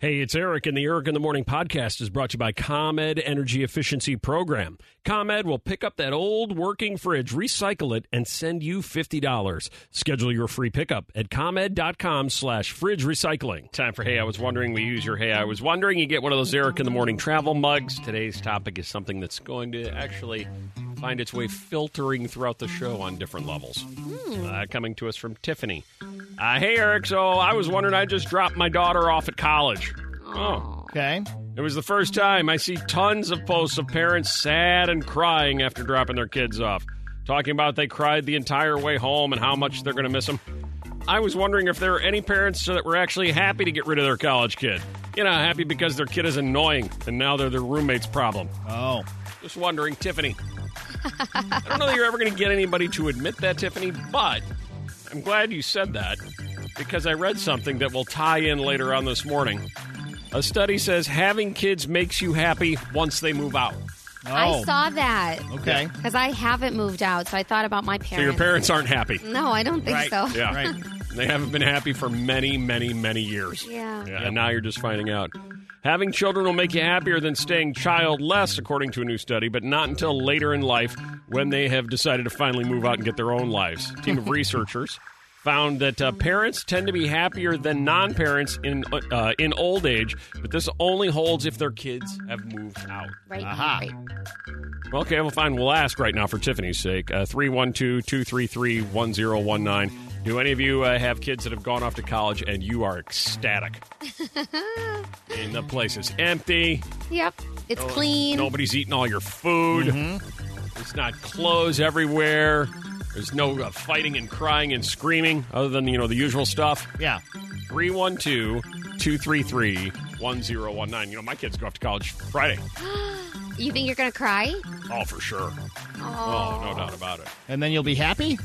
Hey, it's Eric, and the Eric in the Morning podcast is brought to you by ComEd Energy Efficiency Program. ComEd will pick up that old working fridge, recycle it, and send you $50. Schedule your free pickup at ComEd.com slash fridge recycling. Time for Hey, I Was Wondering. We use your Hey, I Was Wondering. You get one of those Eric in the Morning travel mugs. Today's topic is something that's going to actually find its way filtering throughout the show on different levels. Uh, coming to us from Tiffany. Uh, hey, Eric. So I was wondering, I just dropped my daughter off at college. Oh. Okay. It was the first time I see tons of posts of parents sad and crying after dropping their kids off, talking about they cried the entire way home and how much they're going to miss them. I was wondering if there were any parents that were actually happy to get rid of their college kid. You know, happy because their kid is annoying and now they're their roommate's problem. Oh. Just wondering, Tiffany. I don't know that you're ever going to get anybody to admit that, Tiffany, but I'm glad you said that because I read something that will tie in later on this morning. A study says having kids makes you happy once they move out. I Oh. saw that. Okay. Because I haven't moved out, so I thought about my parents. So your parents aren't happy. No, I don't think Right. so. Yeah. Right. They haven't been happy for many, many, many years. Yeah. Yeah, and now you're just finding out. Having children will make you happier than staying childless, according to a new study, but not until later in life when they have decided to finally move out and get their own lives. A team of researchers found that uh, parents tend to be happier than non-parents in uh, in old age, but this only holds if their kids have moved out. Right. Aha. right. Okay, well, fine. We'll ask right now for Tiffany's sake. Uh, 312 233 1019. Do any of you uh, have kids that have gone off to college and you are ecstatic? and the place is empty. Yep. It's clean. Nobody's eating all your food. It's not clothes everywhere. There's no uh, fighting and crying and screaming other than, you know, the usual stuff. Yeah. 312 233 1019. You know, my kids go off to college Friday. You think you're going to cry? Oh, for sure. Oh, no doubt about it. And then you'll be happy?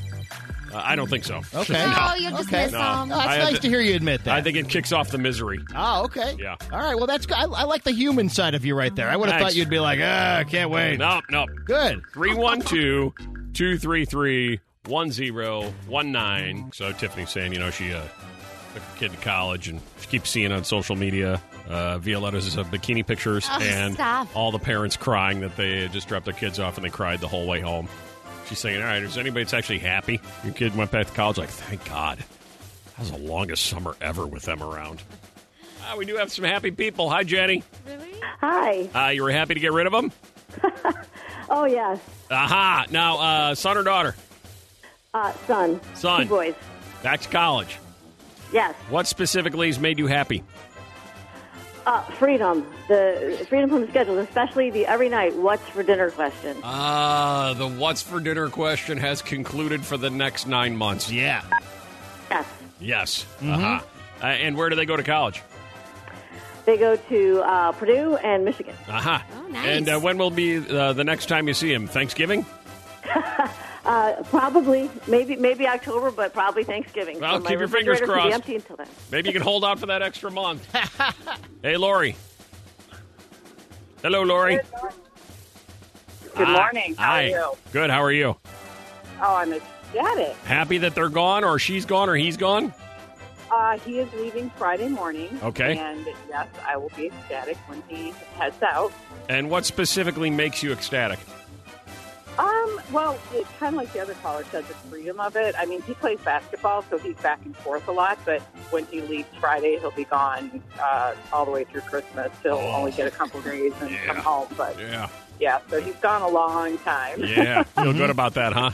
Uh, I don't think so. Okay. Oh, you'll just Okay. miss No. them. Oh, that's I had nice to- to hear you admit that. I think it kicks off the misery. Oh, okay. Yeah. All right. Well, that's good. I, I like the human side of you right there. I would have Thanks. thought you'd be like, ah, I can't wait. Nope, nope. Good. 312 233 1019. So Tiffany's saying, you know, she uh, took her kid to college and she keeps seeing on social media uh, Violetta's uh, bikini pictures Oh, and stop. all the parents crying that they had just dropped their kids off and they cried the whole way home. She's saying, all right, is anybody that's actually happy? Your kid went back to college? Like, thank God. That was the longest summer ever with them around. Ah, we do have some happy people. Hi, Jenny. Hi. Uh, you were happy to get rid of them? Oh, yes. Aha! Now, uh, son or daughter? Uh, son. Son. Two boys. Back to college. Yes. What specifically has made you happy? Uh, freedom. The freedom from the schedule, especially the every night, what's for dinner question. Ah, the what's for dinner question has concluded for the next nine months. Yeah. Yes. Yes. Uh-huh. Uh, and where do they go to college? They go to uh, Purdue and Michigan. Aha. Oh, nice. And uh, when will be uh, the next time you see him? Thanksgiving? Uh, probably, maybe, maybe October, but probably Thanksgiving. Well, So keep your fingers refrigerator be crossed. empty until then. Maybe you can hold out for that extra month. hey, Lori. Hello, Lori. Good Hi. morning. How Hi. are you? Good. How are you? Oh, I'm ecstatic. Happy that they're gone, or she's gone, or he's gone? Uh, he is leaving Friday morning. Okay. And yes, I will be ecstatic when he heads out. And what specifically makes you ecstatic? Um, well, it's kind of like the other caller said, the freedom of it. I mean, he plays basketball, so he's back and forth a lot. But when he leaves Friday, he'll be gone uh, all the way through Christmas. He'll only get a couple days and come home. But Yeah. yeah, so he's gone a long time. Yeah. Feel good about that, huh?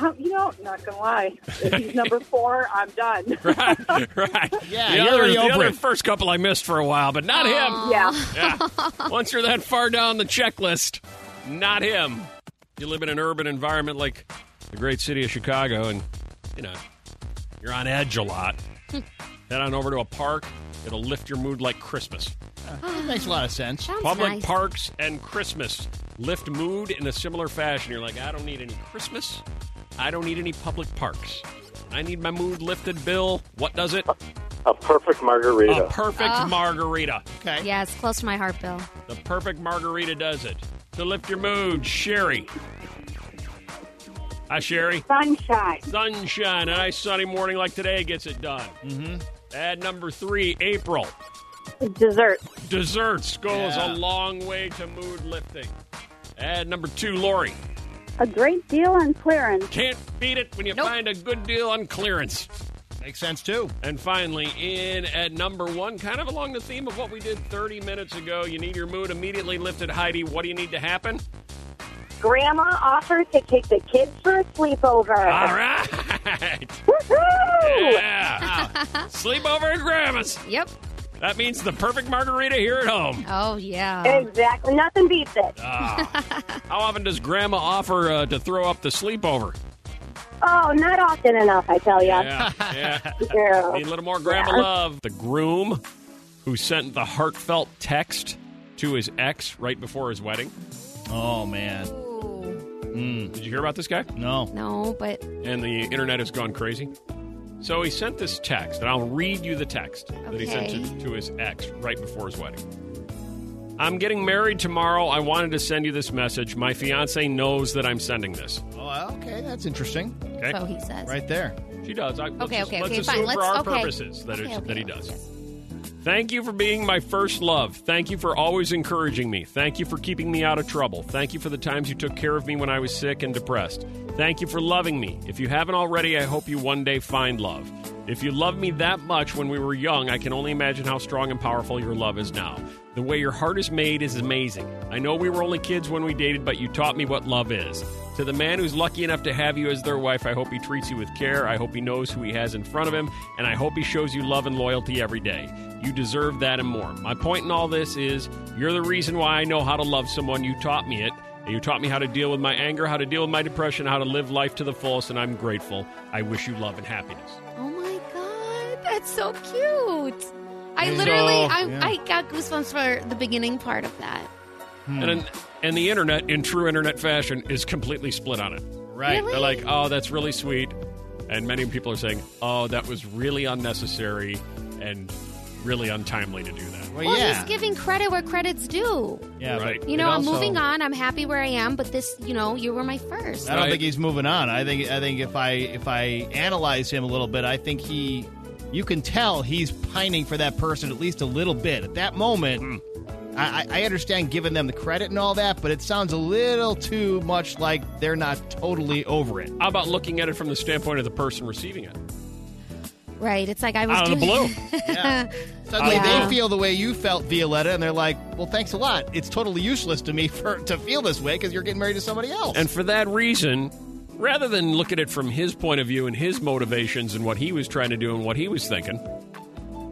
Um, you know, not gonna lie, if he's number four, I'm done. right. right. Yeah, the other, the other first couple I missed for a while, but not him. yeah. Yeah. Once you're that far down the checklist, not him. You live in an urban environment like the great city of Chicago, and you know you're on edge a lot. Head on over to a park; it'll lift your mood like Christmas. It makes a lot of sense. Sounds Public nice. parks and Christmas lift mood in a similar fashion. You're like, I don't need any Christmas. I don't need any public parks. I need my mood lifted, Bill. What does it? A perfect margarita. A perfect oh. margarita. Okay. Yes, close to my heart, Bill. The perfect margarita does it. To lift your mood, Sherry. Hi, Sherry. Sunshine. Sunshine. A nice sunny morning like today gets it done. Mm-hmm. Add number three, April. Dessert. Desserts goes Yeah. a long way to mood lifting. Add number two, Lori. A great deal on clearance. Can't beat it when you Nope. find a good deal on clearance. Makes sense too. And finally, in at number one, kind of along the theme of what we did 30 minutes ago, you need your mood immediately lifted. Heidi, what do you need to happen? Grandma offered to take the kids for a sleepover. All right. Woohoo! Yeah. Sleepover at Grandma's. Yep. That means the perfect margarita here at home. Oh, yeah. Exactly. Nothing beats it. Ah. How often does Grandma offer uh, to throw up the sleepover? Oh, not often enough, I tell ya. Yeah. yeah. Yeah. Need a little more grandma Yeah. love. The groom who sent the heartfelt text to his ex right before his wedding. Oh man. Ooh. Hmm. Did you hear about this guy? No. No, but And the internet has gone crazy. So he sent this text, and I'll read you the text that he sent Okay. to, to his ex right before his wedding. I'm getting married tomorrow. I wanted to send you this message. My fiance knows that I'm sending this. Oh, okay. That's interesting. Okay, so he says. Right there. she does. I, let's Okay, just- okay, let's okay, assume fine. for Let's- our okay. purposes that, Okay, it's, okay, that he does. yes. Thank you for being my first love. Thank you for always encouraging me. Thank you for keeping me out of trouble. Thank you for the times you took care of me when I was sick and depressed. Thank you for loving me. If you haven't already, I hope you one day find love. If you loved me that much when we were young, I can only imagine how strong and powerful your love is now. The way your heart is made is amazing. I know we were only kids when we dated, but you taught me what love is. To the man who's lucky enough to have you as their wife, I hope he treats you with care. I hope he knows who he has in front of him, and I hope he shows you love and loyalty every day. You deserve that and more. My point in all this is you're the reason why I know how to love someone. You taught me it. And you taught me how to deal with my anger, how to deal with my depression, how to live life to the fullest, and I'm grateful. I wish you love and happiness. Oh my god, that's so cute. I So, literally, I, yeah. I got goosebumps for the beginning part of that. Hmm. And, and the internet, in true internet fashion, is completely split on it. Right. Really? They're like, oh, that's really sweet. And many people are saying, oh, that was really unnecessary and really untimely to do that. Well, Well, yeah. he's giving credit where credit's due. yeah. Right. You it know, I'm also- moving on. I'm happy where I am, but this, you know, you were my first. I don't Right. think he's moving on. I think I think if I if I analyze him a little bit, I think he you can tell he's pining for that person at least a little bit. At that moment, hmm. I, I I understand giving them the credit and all that, but it sounds a little too much like they're not totally over it. How about looking at it from the standpoint of the person receiving it? Right. It's like I was Out of the doing. blue. Yeah. Suddenly Yeah. they feel the way you felt, Violetta, and they're like, "Well, thanks a lot. It's totally useless to me for to feel this way because you're getting married to somebody else." And for that reason, rather than look at it from his point of view and his motivations and what he was trying to do and what he was thinking,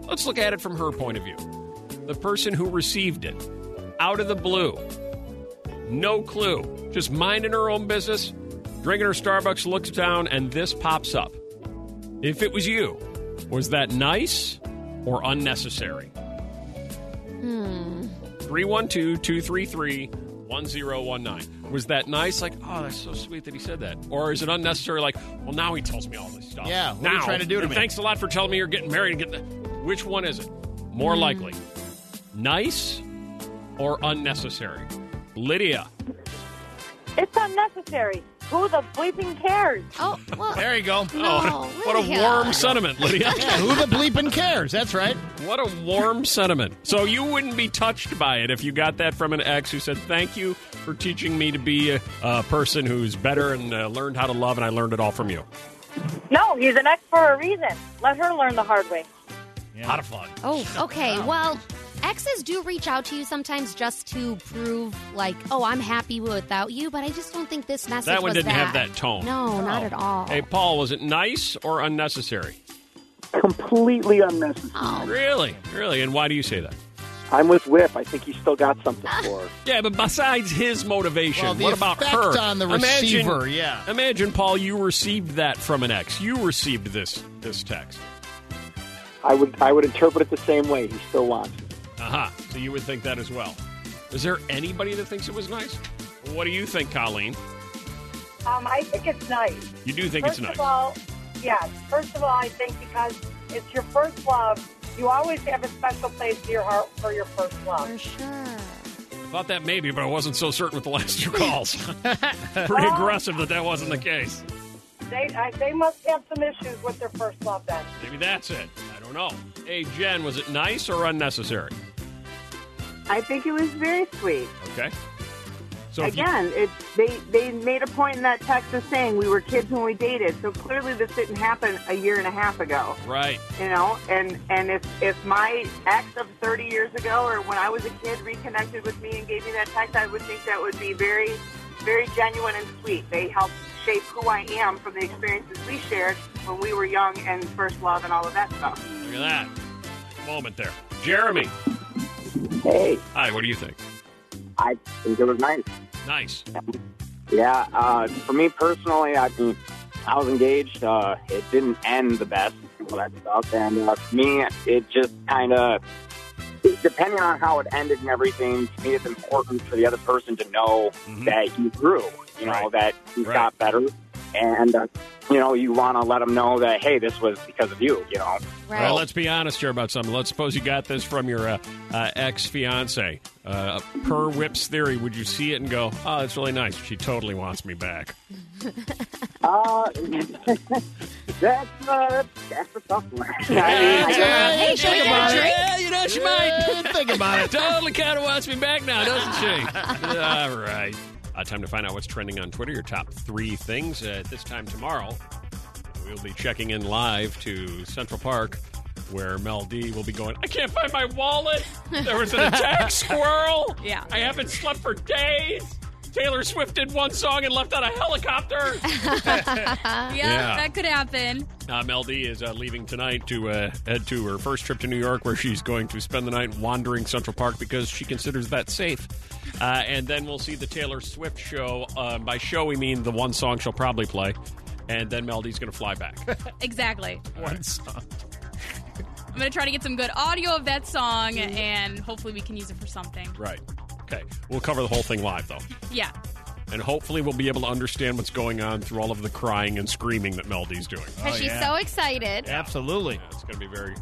let's look at it from her point of view. The person who received it, out of the blue, no clue, just minding her own business, drinking her Starbucks, looks down, and this pops up. If it was you, was that nice or unnecessary? Hmm. 312 233 1019. Was that nice? Like, oh, that's so sweet that he said that. Or is it unnecessary? Like, well, now he tells me all this stuff. Yeah, what are you trying to do to me? Thanks a lot for telling me you're getting married and getting. The... Which one is it? More hmm. likely, nice or unnecessary? Lydia. It's unnecessary. Who the bleeping cares? Oh, well. There you go. Oh, what a Lydia. warm sentiment, Lydia. Yeah, who the bleeping cares? That's right. What a warm sentiment. So you wouldn't be touched by it if you got that from an ex who said, "Thank you for teaching me to be a, a person who's better and uh, learned how to love, and I learned it all from you." No, he's an ex for a reason. Let her learn the hard way. Yeah. Lot of fun. Oh, okay. Well, exes do reach out to you sometimes just to prove, like, oh, I'm happy without you, but I just don't think this message That one was didn't have that. that tone. No, not at oh. all. Hey, Paul, was it nice or unnecessary? Completely unnecessary. Oh, Really, really, and why do you say that? I'm with Whip. I think he's still got something for her. Yeah, but besides his motivation, Well, the what about effect her? on the Imagine- receiver, yeah. Imagine, Paul, you received that from an ex. You received this this text. I would I would interpret it the same way. He still wants it. Aha. So you would think that as well. Is there anybody that thinks it was nice? What do you think, Colleen? Um, I think it's nice. You do think first it's nice. of all, yes. First of all, I think because it's your first love, you always have a special place in your heart for your first love. for sure. Thought that maybe, but I wasn't so certain with the last two calls. Pretty aggressive that that wasn't the case. They I, they must have some issues with their first love then. Maybe that's it. I don't know. Hey, Jen, was it nice or unnecessary? I think it was very sweet. Okay. So if you- Again, it, they they made a point in that text of saying we were kids when we dated, so clearly this didn't happen a year and a half ago. right. You know, and and if if my ex of 30 years ago or when I was a kid reconnected with me and gave me that text, I would think that would be very very genuine and sweet. They helped shape who I am from the experiences we shared when we were young and first love and all of that stuff. Look at that. Moment there. Jeremy. Hey, Hi, what do you think? I think it was nice. Nice. Yeah, uh, for me personally, I mean, I was engaged. Uh, it didn't end the best, all that stuff, and uh, for me, it just kind of, depending on how it ended and everything, to me, it's important for the other person to know Mhm. that he grew. You know, Right. that he Right. got better, and uh, you know, you want to let them know that hey, this was because of you. You know, Right. Well, let's be honest here about something. Let's suppose you got this from your uh, uh, ex fiance. Uh, per Whip's theory, would you see it and go, "Oh, that's really nice. She totally wants me back." uh, that's uh, that's a tough one. I mean, I Hey, Hey, should we get a about it. drink? Yeah, you know she might. Think about it. totally kind of wants me back now, doesn't she? All right. Uh, time to find out what's trending on Twitter. Your top three things uh, at this time tomorrow. We'll be checking in live to Central Park, where Mel D will be going. I can't find my wallet. There was an attack squirrel. Yeah. I haven't slept for days. Taylor Swift did one song and left on a helicopter. yeah, Yeah. that could happen. Uh, Mel D is uh, leaving tonight to uh, head to her first trip to New York, where she's going to spend the night wandering Central Park because she considers that safe. Uh, and then we'll see the Taylor Swift show. Uh, by show, we mean the one song she'll probably play. And then Mel D's going to fly back. Exactly. One song. I'm going to try to get some good audio of that song, and hopefully we can use it for something. right. Okay. We'll cover the whole thing live, though. Yeah. And hopefully we'll be able to understand what's going on through all of the crying and screaming that Mel D's doing. Because Oh, she's yeah. so excited. Absolutely. Yeah, it's going to be very,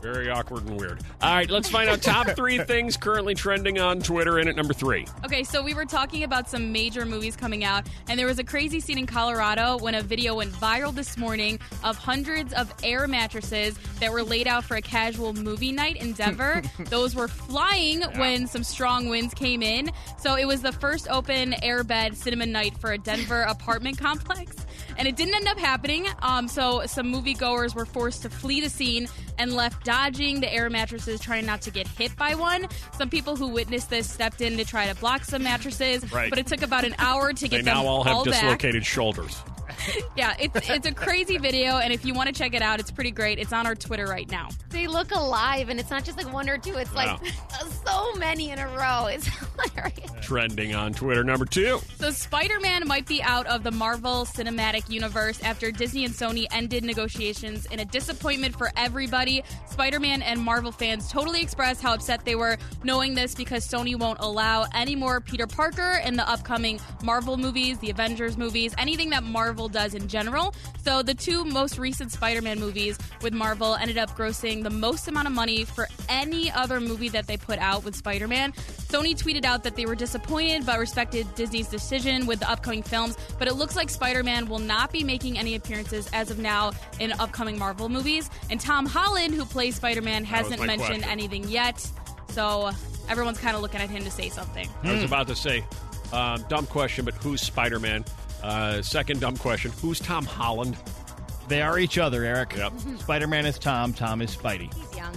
very awkward and weird. All right, let's find out top three things currently trending on Twitter. In at number three. Okay, so we were talking about some major movies coming out, and there was a crazy scene in Colorado when a video went viral this morning of hundreds of air mattresses that were laid out for a casual movie night in Denver. Those were flying when some strong winds came in. So it was the first open airbed cinema night for a Denver apartment complex. And it didn't end up happening. Um, so some moviegoers were forced to flee the scene and left dodging the air mattresses, trying not to get hit by one. Some people who witnessed this stepped in to try to block some mattresses, Right. but it took about an hour to They get them now all have back. dislocated shoulders. Yeah, it's it's a crazy video, and if you want to check it out, it's pretty great. It's on our Twitter right now. They look alive, and it's not just like one or two. It's like so many in a row. It's hilarious. Trending on Twitter. Number two. So Spider-Man might be out of the Marvel Cinematic Universe after Disney and Sony ended negotiations in a disappointment for everybody. Spider-Man and Marvel fans totally expressed how upset they were knowing this because Sony won't allow any more Peter Parker in the upcoming Marvel movies, the Avengers movies, anything that Marvel does in general. So the two most recent Spider-Man movies with Marvel ended up grossing the most amount of money for any other movie that they put out with Spider-Man. Sony tweeted out that they were disappointed but respected Disney's decision with the upcoming films, but it looks like Spider Man will not be making any appearances as of now in upcoming Marvel movies. And Tom Holland, who plays Spider Man, hasn't mentioned question. anything yet. So everyone's kind of looking at him to say something. I was about to say, um, dumb question, but who's Spider Man? Uh, second dumb question, who's Tom Holland? They are each other, Eric. Yep. Spider Man is Tom, Tom is Spidey. He's young.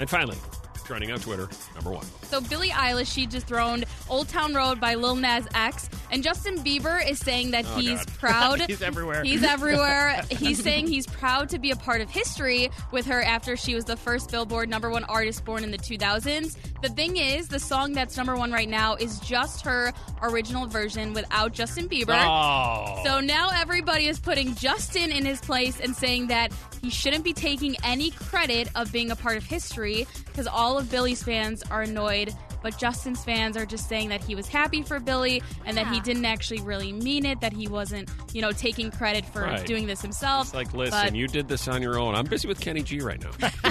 And finally, trending on Twitter, number one. So Billie Eilish, she dethroned Old Town Road by Lil Nas X, and Justin Bieber is saying that Oh, he's God. proud. He's everywhere. He's everywhere. he's saying he's proud to be a part of history with her after she was the first Billboard number one artist born in the 2000s. The thing is, the song that's number one right now is just her original version without Justin Bieber. Oh. So now everybody is putting Justin in his place and saying that he shouldn't be taking any credit of being a part of history because all of Billie's fans are annoyed. But Justin's fans are just saying that he was happy for Billie and that he didn't actually really mean it, that he wasn't, you know, taking credit for Right. doing this himself. It's like, listen, But- you did this on your own. I'm busy with Kenny G right now.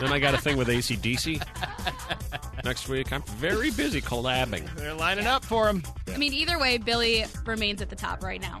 then I got a thing with ACDC next week. I'm very busy collabing. They're lining up for him. I mean, either way, Billy remains at the top right now.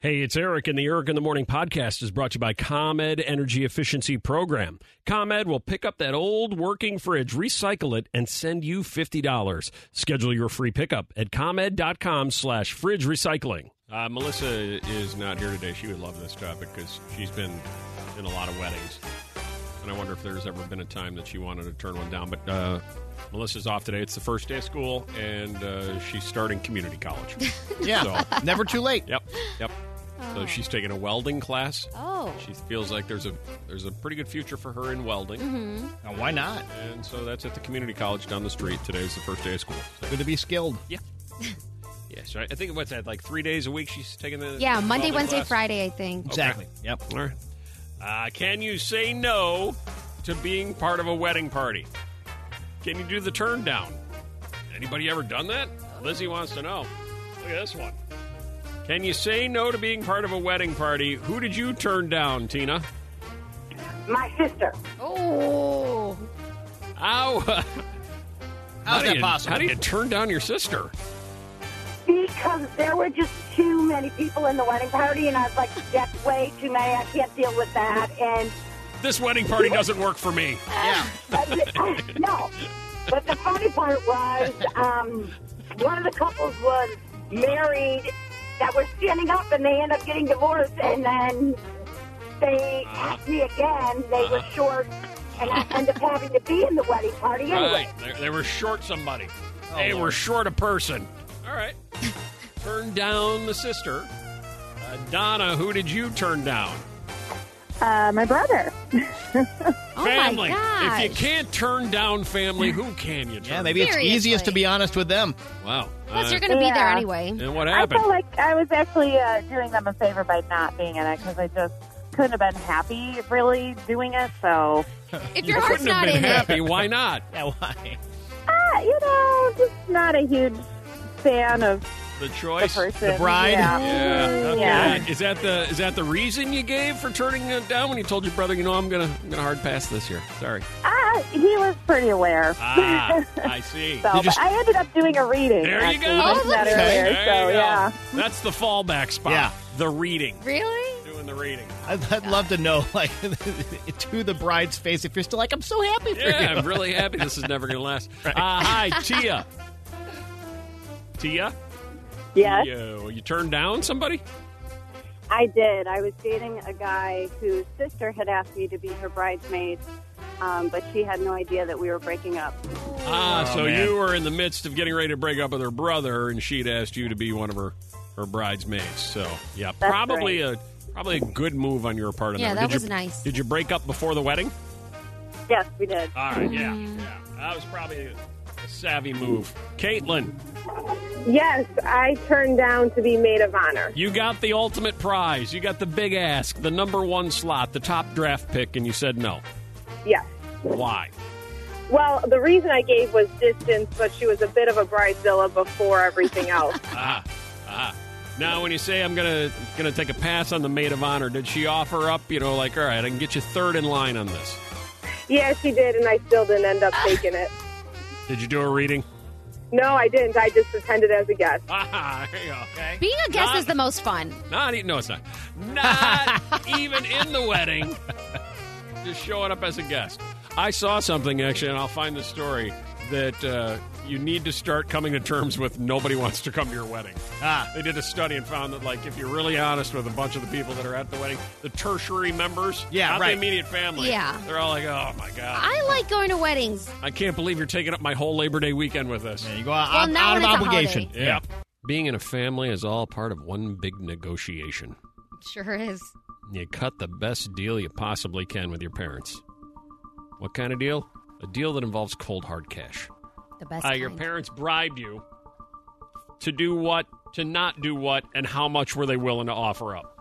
Hey, it's Eric, and the Eric in the Morning podcast is brought to you by ComEd Energy Efficiency Program. ComEd will pick up that old working fridge, recycle it, and send you $50. Schedule your free pickup at ComEd.com slash fridge recycling. Uh, Melissa is not here today. She would love this topic because she's been in a lot of weddings. And I wonder if there's ever been a time that she wanted to turn one down. But uh, Melissa's off today. It's the first day of school, and uh, she's starting community college. Yeah, So- never too late. Yep, yep. So she's taking a welding class. Oh. She feels like there's a there's a pretty good future for her in welding. Mm-hmm. Now, why not? And so that's at the community college down the street. Today's the first day of school. So, Good to be skilled. yeah. Yeah, so I I think what's that, like three days a week she's taking the Yeah, Monday, Wednesday, class? Friday, I think. Exactly. Yep. All right. Uh, can you say no to being part of a wedding party? Can you do the turn down? Anybody ever done that? Lizzie wants to know. Look at this one. Can you say no to being part of a wedding party? Who did you turn down, Tina? My sister. Oh. Ow! how How's do that you, possible? How do you turn down your sister? Because there were just too many people in the wedding party, and I was like, that's way too many. I can't deal with that. And This wedding party doesn't work for me. Yeah. no. But the funny part was, um, one of the couples was married that were standing up, and they end up getting divorced. And then they asked me again. They were short, and I ended up having to be in the wedding party anyway. Right. They, they were short somebody. Oh, they were short a person. All right. turn down the sister. Donna, who did you turn down? Uh, my brother. Oh family. my. If you can't turn down family, who can you turn Yeah, maybe it's easiest to be honest with them. Wow. Plus, Uh, you're going to be there anyway. and what happened? I felt like I was actually uh, doing them a favor by not being in it because I just couldn't have been happy really doing it. So, If you your heart's couldn't have been in happy. it. Why not? Yeah, why? uh, you know, just not a huge fan of The the choice. person. The bride? Yeah. Yeah. Okay. Yeah. Is that the is that the reason you gave for turning it down when you told your brother, you know, I'm gonna I'm gonna hard pass this year. Sorry. Uh, he was pretty aware. Ah, I see. so, just- I ended up doing a reading. There you actually. go. You mentioned that Okay. earlier, There so you go. yeah. That's the fallback spot. Yeah. The reading. Really? Doing the reading. I'd, I'd love to know, like, to the bride's face if you're still like, I'm so happy for Yeah, you. I'm really happy this is never going to last. Uh, hi, Tia. Tia? Yes, You, you turned down somebody? I did. I was dating a guy whose sister had asked me to be her bridesmaid, um, but she had no idea that we were breaking up. Ah, Oh, so man. you were in the midst of getting ready to break up with her brother, and she'd asked you to be one of her her bridesmaids. So yeah, That's probably a probably a good move on your part. On Yeah, one. that was you, nice. Did you break up before the wedding? Yes, we did. All right, yeah, yeah, that was probably a, a savvy move. Caitlin, Yes, I turned down to be maid of honor. you got the ultimate prize. You got the big ask, the number one slot, the top draft pick, and you said no. Yes. Why? Well, the reason I gave was distance, but she was a bit of a bridezilla before everything else. Ah, ah. Now, when you say I'm gonna gonna take a pass on the maid of honor, did she offer up? You know, like, all right, I can get you third in line on this. yeah, she did, and I still didn't end up taking it. Did you do a reading? No, I didn't. I just attended as a guest. Ah, there you go. Okay. Being a guest Not- is the most fun. Not e- no, it's not. Not even in the wedding. Just showing up as a guest. I saw something actually, and I'll find the story that uh, you need to start coming to terms with. Nobody wants to come to your wedding. Ah. They did a study and found that, like, if you're really honest with a bunch of the people that are at the wedding, the tertiary members, Yeah, not right. the immediate family, Yeah. they're all like, "Oh my god, I like going to weddings. I can't believe you're taking up my whole Labor Day weekend with us." You go out, Well, out- now out of when it's a obligation. holiday. Yep. Being in a family is all part of one big negotiation. Sure is. You cut the best deal you possibly can with your parents. What kind of deal? A deal that involves cold hard cash. The best. Uh, your kind. parents bribed you to do what, to not do what, and how much were they willing to offer up?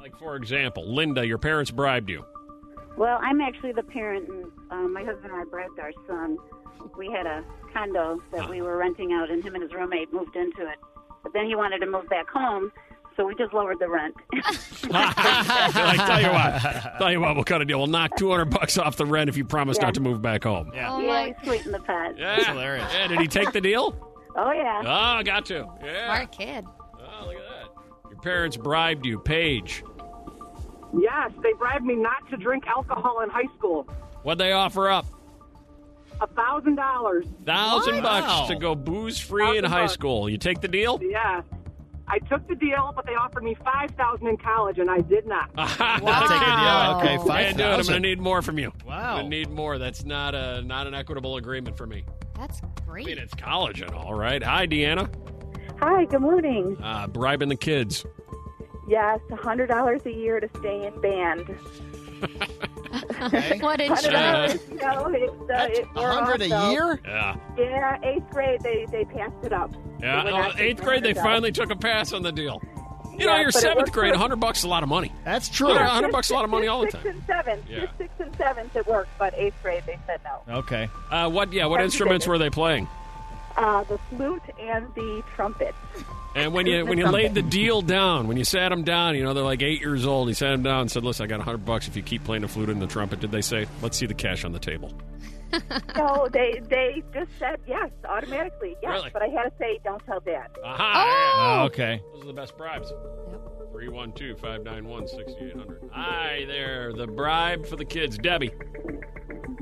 Like, for example, Linda, your parents bribed you. Well, I'm actually the parent, and uh, my husband and I bribed our son. We had a condo that we were renting out, and him and his roommate moved into it. But then he wanted to move back home, so we just lowered the rent. I tell you what, tell you what, we'll cut a deal. We'll knock two hundred bucks off the rent if you promise Yeah. not to move back home. Yeah, oh, yeah, he's sweet in the pot. Yeah, hilarious. Yeah, did he take the deal? Oh yeah. Oh, got to. Yeah. Smart kid. Oh, look at that. Your parents bribed you, Paige. Yes, they bribed me not to drink alcohol in high school. What'd they offer up? A thousand dollars. Thousand bucks to go booze free in high bucks. school. You take the deal? Yeah. I took the deal, but they offered me five thousand in college, and I did not. That's a good deal. Okay, Can't do it. I'm going to need more from you. Wow. I'm going to need more. That's not a not an equitable agreement for me. That's great. I great. mean, it's college and all, right? Hi, Deanna. Hi, good morning. Uh, bribing the kids. Yes, $100 a year to stay in band. what a $100, joke. you know, it's, uh, it A hundred a year? Yeah. Yeah, eighth grade, they, they passed it up. Yeah. They were not eighth grade, they finally took a pass on the deal. You know, Yeah, you're but it seventh grade. for- 100 bucks is a lot of money. That's true. Yeah, Yeah, 100 fifth- bucks is a lot of money all the Sixth time. and seventh, Yeah. Just sixth and seventh, it worked, but eighth grade, they said no. Okay. Uh, what? Yeah. What Thank instruments were they playing? Uh, the flute and the trumpet. And when you when you laid the deal down, when you sat them down, you know they're like eight years old. He sat them down and said, "Listen, I got a hundred bucks if you keep playing the flute and the trumpet." Did they say, "Let's see the cash on the table"? No, they they just said yes automatically. Yes, Really? but I had to say, don't tell dad. Aha! Oh, ah, okay. Those are the best bribes. Three one two five nine one sixty eight hundred. Hi there, the bribe for the kids, Debbie.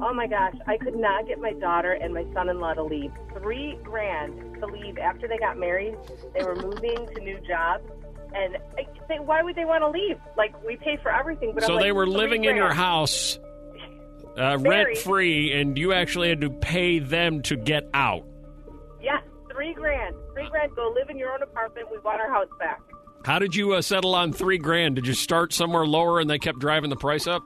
Oh my gosh, I could not get my daughter and my son-in-law to leave. Three grand to leave after they got married. They were moving to new jobs, and I, they, why would they want to leave? Like we pay for everything, but I'm so like, they were three living in your house, uh, rent free, and you actually had to pay them to get out. Yes, three grand. Three grand. Go live in your own apartment. We want our house back. How did you uh, settle on three grand? Did you start somewhere lower and they kept driving the price up?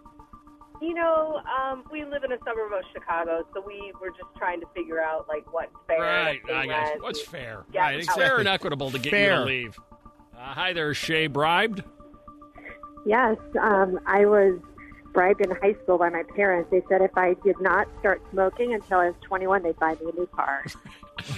You know, um, we live in a suburb of Chicago, so we were just trying to figure out like what's fair. Right, what's I guess. What's fair? Yeah, right, it's fair and equitable to get you to leave. Uh, hi there, Shay. Bribed? Yes, um, I was bribed in high school by my parents. They said if I did not start smoking until I was 21, they'd buy me a new car.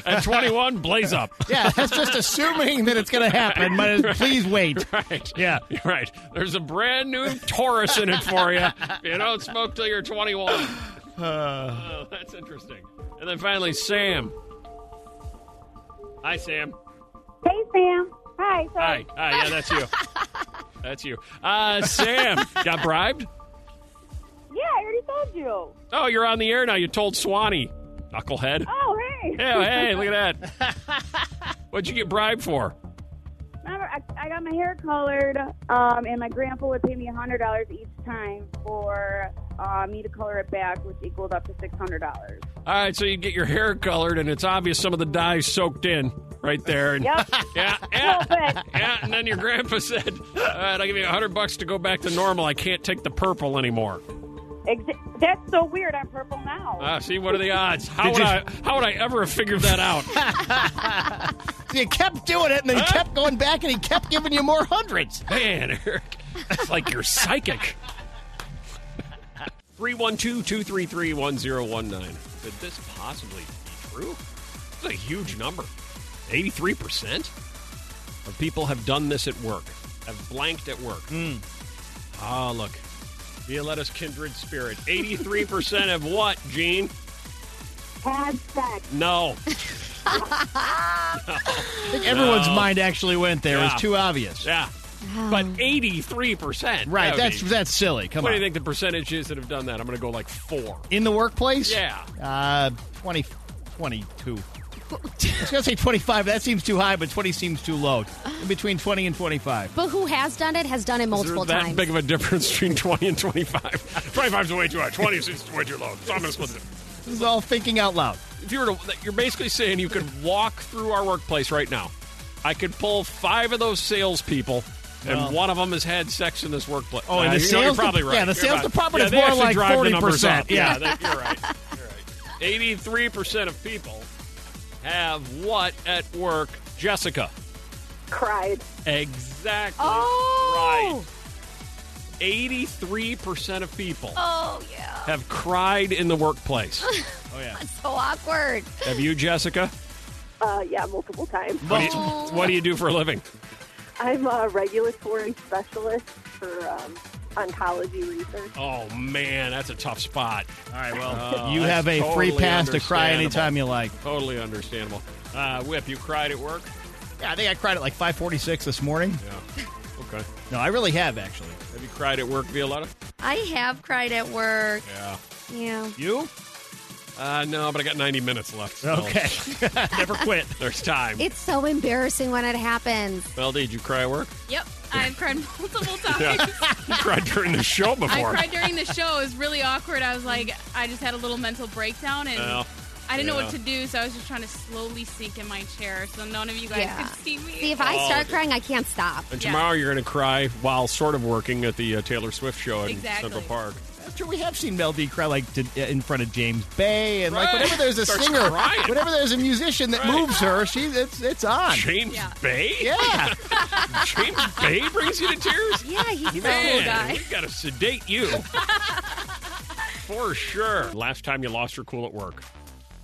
At 21, blaze up. Yeah, that's just assuming that it's going to happen, but please wait. Right. Yeah. You're right. There's a brand new Taurus in it for you. You don't smoke till you're 21. Oh, that's interesting. And then finally, Sam. Hi, Sam. Hey, Sam. Hi. Hi. Hi. Yeah, that's you. That's you. Uh, Sam, got bribed? Yeah, I already told you. Oh, you're on the air now. You told Swanee. Knucklehead. Oh, hey. Yeah, hey, look at that. What'd you get bribed for? Remember, I, I got my hair colored, um, and my grandpa would pay me a hundred dollars each time for uh, me to color it back, which equaled up to six hundred dollars. All right, so you get your hair colored, and it's obvious some of the dye's soaked in right there. And, Yep. Yeah, yeah, yeah. And then your grandpa said, "All right, I'll give you a hundred bucks to go back to normal. I can't take the purple anymore." Exa- that's so weird. I'm purple now. Ah, see, what are the odds? How Did would you- I? How would I ever have figured that out? You kept doing it, and then he kept going back, and he kept giving you more hundreds. Man, Eric, it's like you're psychic. 312-233-1019. Could this possibly be true? It's a huge number. 83% of people have done this at work, have blanked at work. Ah, look. Violetta's kindred spirit. 83% of what, Gene? Had sex. No. I think everyone's No. mind actually went there. It Yeah. was too obvious. Yeah. But 83%. Right, That would that's be- that's silly. Come on. what do you think the percentage is that have done that? I'm going to go like four. In the workplace? Yeah. Uh, 20, 22. I was going to say 25. That seems too high, but 20 seems too low. In between 20 and 25. But who has done it has done it multiple Is there that times. big of a difference between 20 and 25? 25 is way too high. 20 is way too low. So I'm going to split it. This is all thinking out loud. If you were to, you're basically saying you could walk through our workplace right now. I could pull five of those salespeople, and Well- one of them has had sex in this workplace. Oh, and Uh, the you're, sales you're probably right. yeah, the sales right. department Yeah, is more like drive the numbers 40%. up. Yeah. that- you're right. You're right. 83% of people have what at work, Jessica? Cried. Exactly Oh. right. 83% of people Oh, yeah. have cried in the workplace. Oh, yeah. That's so awkward. Have you, Jessica? Uh, yeah, multiple times. What do you, what do, you do for a living? I'm a regulatory specialist for um, oncology research. Oh, man, that's a tough spot. All right, well, Oh, you have a free pass to cry anytime you like. Totally understandable. Uh, Whip, you cried at work? Yeah, I think I cried at like 546 this morning. Yeah. Okay. No, I really have, actually. Have you cried at work, Violetta? I have cried at work. Yeah. Yeah. You? Uh, no, but I got 90 minutes left. so Okay. Never quit. There's time. It's so embarrassing when it happens. Well, did you cry at work? Yep, I've cried multiple times. Yeah. You cried during the show before. I cried during the show. It was really awkward. I was like, I just had a little mental breakdown, and Well, I didn't know what to do, so I was just trying to slowly sink in my chair so none of you guys Yeah. could see me. See, if I Oh, start dude. crying, I can't stop. And Yeah. tomorrow you're going to cry while sort of working at the uh, Taylor Swift show in Exactly. Central Park. That's true. We have seen Mel D cry like to, uh, in front of James Bay, and like Right. whenever there's a Starts singer, crying. whenever there's a musician that Right. moves her, she it's it's on. James Yeah. Bay? Yeah. James Bay brings you to tears? Yeah, he's a cool Man, guy. we've got to sedate you. For sure. Last time you lost your cool at work.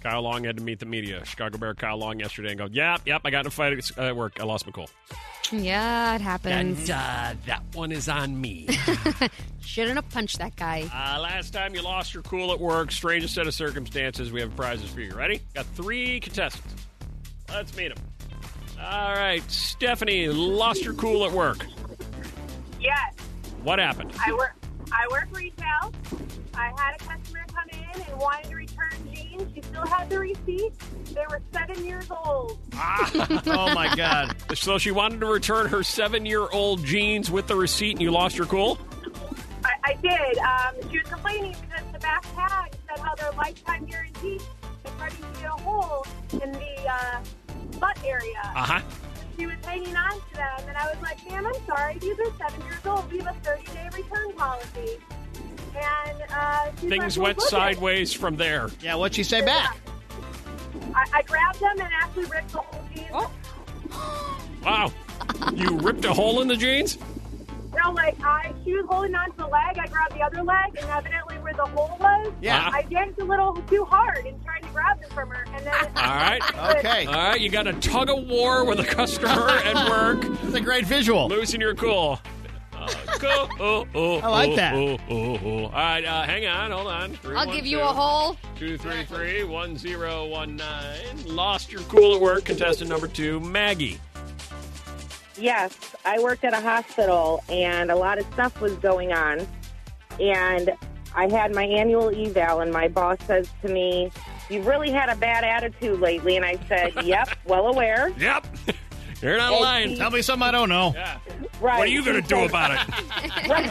Kyle Long had to meet the media. Chicago Bear Kyle Long yesterday and go, yep, yep, I got in a fight at- at work. I lost my cool. Yeah, it happens. And uh, that one is on me. Shouldn't have punched that guy. Uh, last time you lost your cool at work, strangest set of circumstances. We have prizes for you. Ready? Got three contestants. Let's meet them. All right, Stephanie, lost your cool at work. Yes, What happened? I work. I work retail. I had a customer come in and wanted to return jeans. She still had the receipt. They were seven years old. Ah, oh my God. So she wanted to return her seven-year-old jeans with the receipt, and you lost your cool. I, I did. Um, she was complaining because the back tag said how their lifetime guarantee is starting to get a hole in the uh, butt area. Uh huh. She was hanging on to them, and I was like, "Ma'am, I'm sorry. These are seven years old. We have a 30-day return policy." And uh, Things went look it." sideways from there. Yeah, what'd she say back? I, I grabbed them and actually ripped the whole jeans. Oh. Wow. You ripped a hole in the jeans? No, like I, she was holding on to the leg. I grabbed the other leg, and evidently where the hole was, Yeah. I yanked a little too hard in trying to grab them from her, and then All right. Okay. All right. You got a tug of war with a customer at work. It's a great visual. Losing your cool. Cool. Oh, oh, I like oh, that. Oh, oh, oh. All right. Uh, hang on. Hold on. Three, I'll one, give you two, a hole. Two, three, three, one, zero, one, nine. Lost your cool at work. Contestant number two, Maggie. Yes, I worked at a hospital and a lot of stuff was going on. And I had my annual eval, and my boss says to me, You've really had a bad attitude lately. And I said, Yep, well aware. Yep. You're not lying. Tell me something I don't know. Right. What are you going to do about it? Right.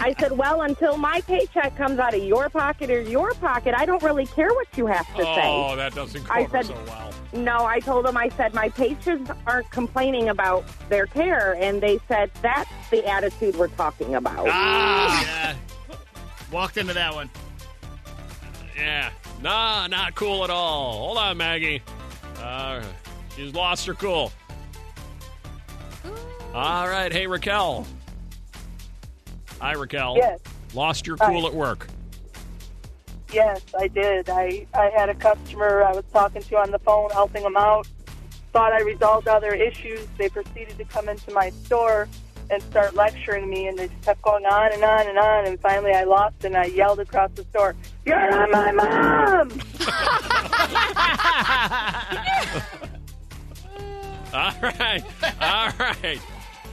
I said, well, until my paycheck comes out of your pocket or your pocket, I don't really care what you have to say. Oh, that doesn't I said- so well. No, I told them, I said, my patients aren't complaining about their care. And they said, that's the attitude we're talking about. Ah, yeah. Walked into that one. Yeah. Nah, not cool at all. Hold on, Maggie. Uh, she's lost her cool. All right. Hey, Raquel. Hi, Raquel. Yes. Lost your Hi. cool at work. Yes, I did. I, I had a customer I was talking to on the phone, helping them out. Thought I resolved all their issues. They proceeded to come into my store and start lecturing me, and they just kept going on and on and on. And finally, I lost, and I yelled across the store, "You're not my mom!" All right. All right.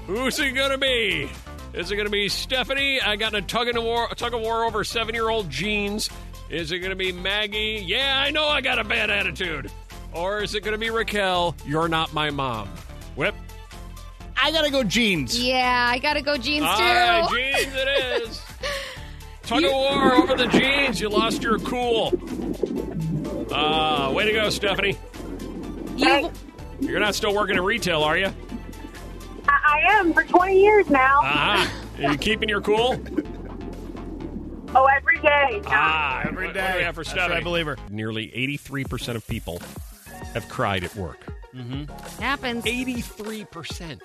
Who's it going to be? Is it going to be Stephanie? I got a tug of war, tug of war over seven year old jeans. Is it going to be Maggie? Yeah, I know I got a bad attitude. Or is it going to be Raquel? You're not my mom. Whip. I gotta go jeans. Yeah, I gotta go jeans All too. right, jeans it is. Tug of war over the jeans. You lost your cool. Uh, way to go, Stephanie. You, You're not still working in retail, are you? I, I am for 20 years now. Ah, are you keeping your cool? Oh, every day. Ah, Every what- day. What do we have for That's Stephanie? right, believer. Nearly 83% of people have cried at work. Mm-hmm. happens. 83%.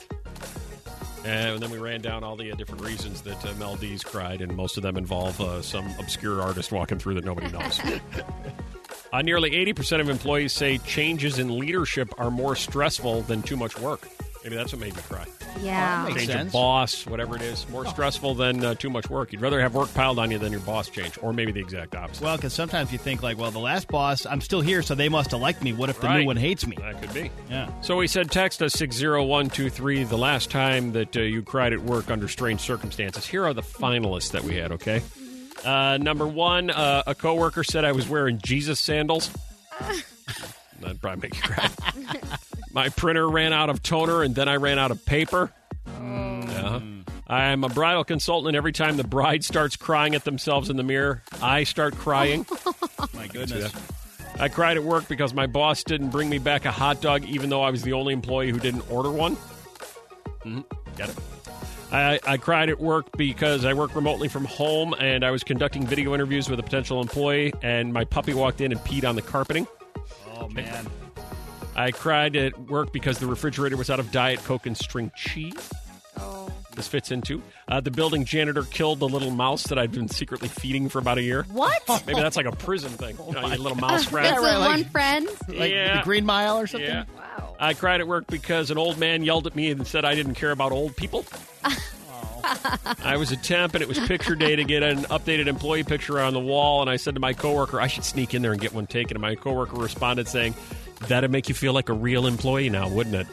And then we ran down all the uh, different reasons that uh, Mel D's cried, and most of them involve uh, some obscure artist walking through that nobody knows. uh, nearly 80% of employees say changes in leadership are more stressful than too much work. Maybe that's what made me cry. Yeah. Makes change sense. of boss, whatever it is, more stressful than uh, too much work. You'd rather have work piled on you than your boss change, or maybe the exact opposite. Well, because sometimes you think like, well, the last boss, I'm still here, so they must have liked me. What if the Right. new one hates me? That could be. Yeah. So we said text us 60123 the last time that uh, you cried at work under strange circumstances. Here are the finalists that we had, okay? Uh, number one, uh, a coworker said I was wearing Jesus sandals. That'd probably make you cry. My printer ran out of toner and then I ran out of paper. Yeah. I'm a bridal consultant, and every time the bride starts crying at themselves in the mirror, I start crying. My goodness. I cried at work because my boss didn't bring me back a hot dog, even though I was the only employee who didn't order one. Mhm. Get it? I, I cried at work because I work remotely from home and I was conducting video interviews with a potential employee, and my puppy walked in and peed on the carpeting. Oh man. I cried at work because the refrigerator was out of Diet Coke and string cheese. Oh. This fits into. Uh, the building janitor killed the little mouse that I'd been secretly feeding for about a year. What? Maybe that's like a prison thing. You know, your little mouse That's friend. the one friend. Like Yeah. the Green Mile or something? Yeah. I cried at work because an old man yelled at me and said I didn't care about old people. I was a temp and it was picture day to get an updated employee picture on the wall. And I said to my coworker, I should sneak in there and get one taken. And my coworker responded saying, That'd make you feel like a real employee now, wouldn't it?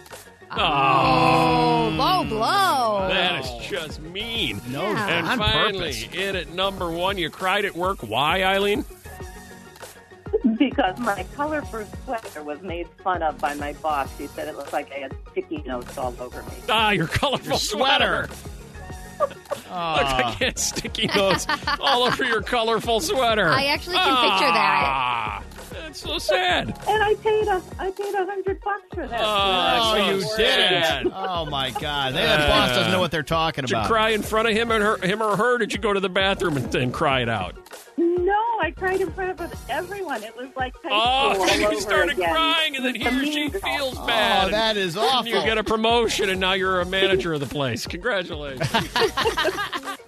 Oh, low blow. That is just mean. No, And on finally, purpose. in at number one, you cried at work. Why, Eileen? Because my colorful sweater was made fun of by my boss. She said it looked like I had sticky notes all over me. Ah, your colorful Your sweater. Looks like you had sticky notes all over your colorful sweater. I actually can picture that. That's so sad. And I paid a I paid a hundred bucks for that. Oh, Oh, you so didn't. Oh my God! That boss doesn't know what they're talking Did you about. cry in front of him and her, him or her? Did you go to the bathroom and, and cry it out? No, I cried in front of everyone. It was like high Oh, school you started again. crying, and then he or she mean girl. feels oh, bad. Oh, that is awful. You get a promotion, and now you're a manager of the place. Congratulations.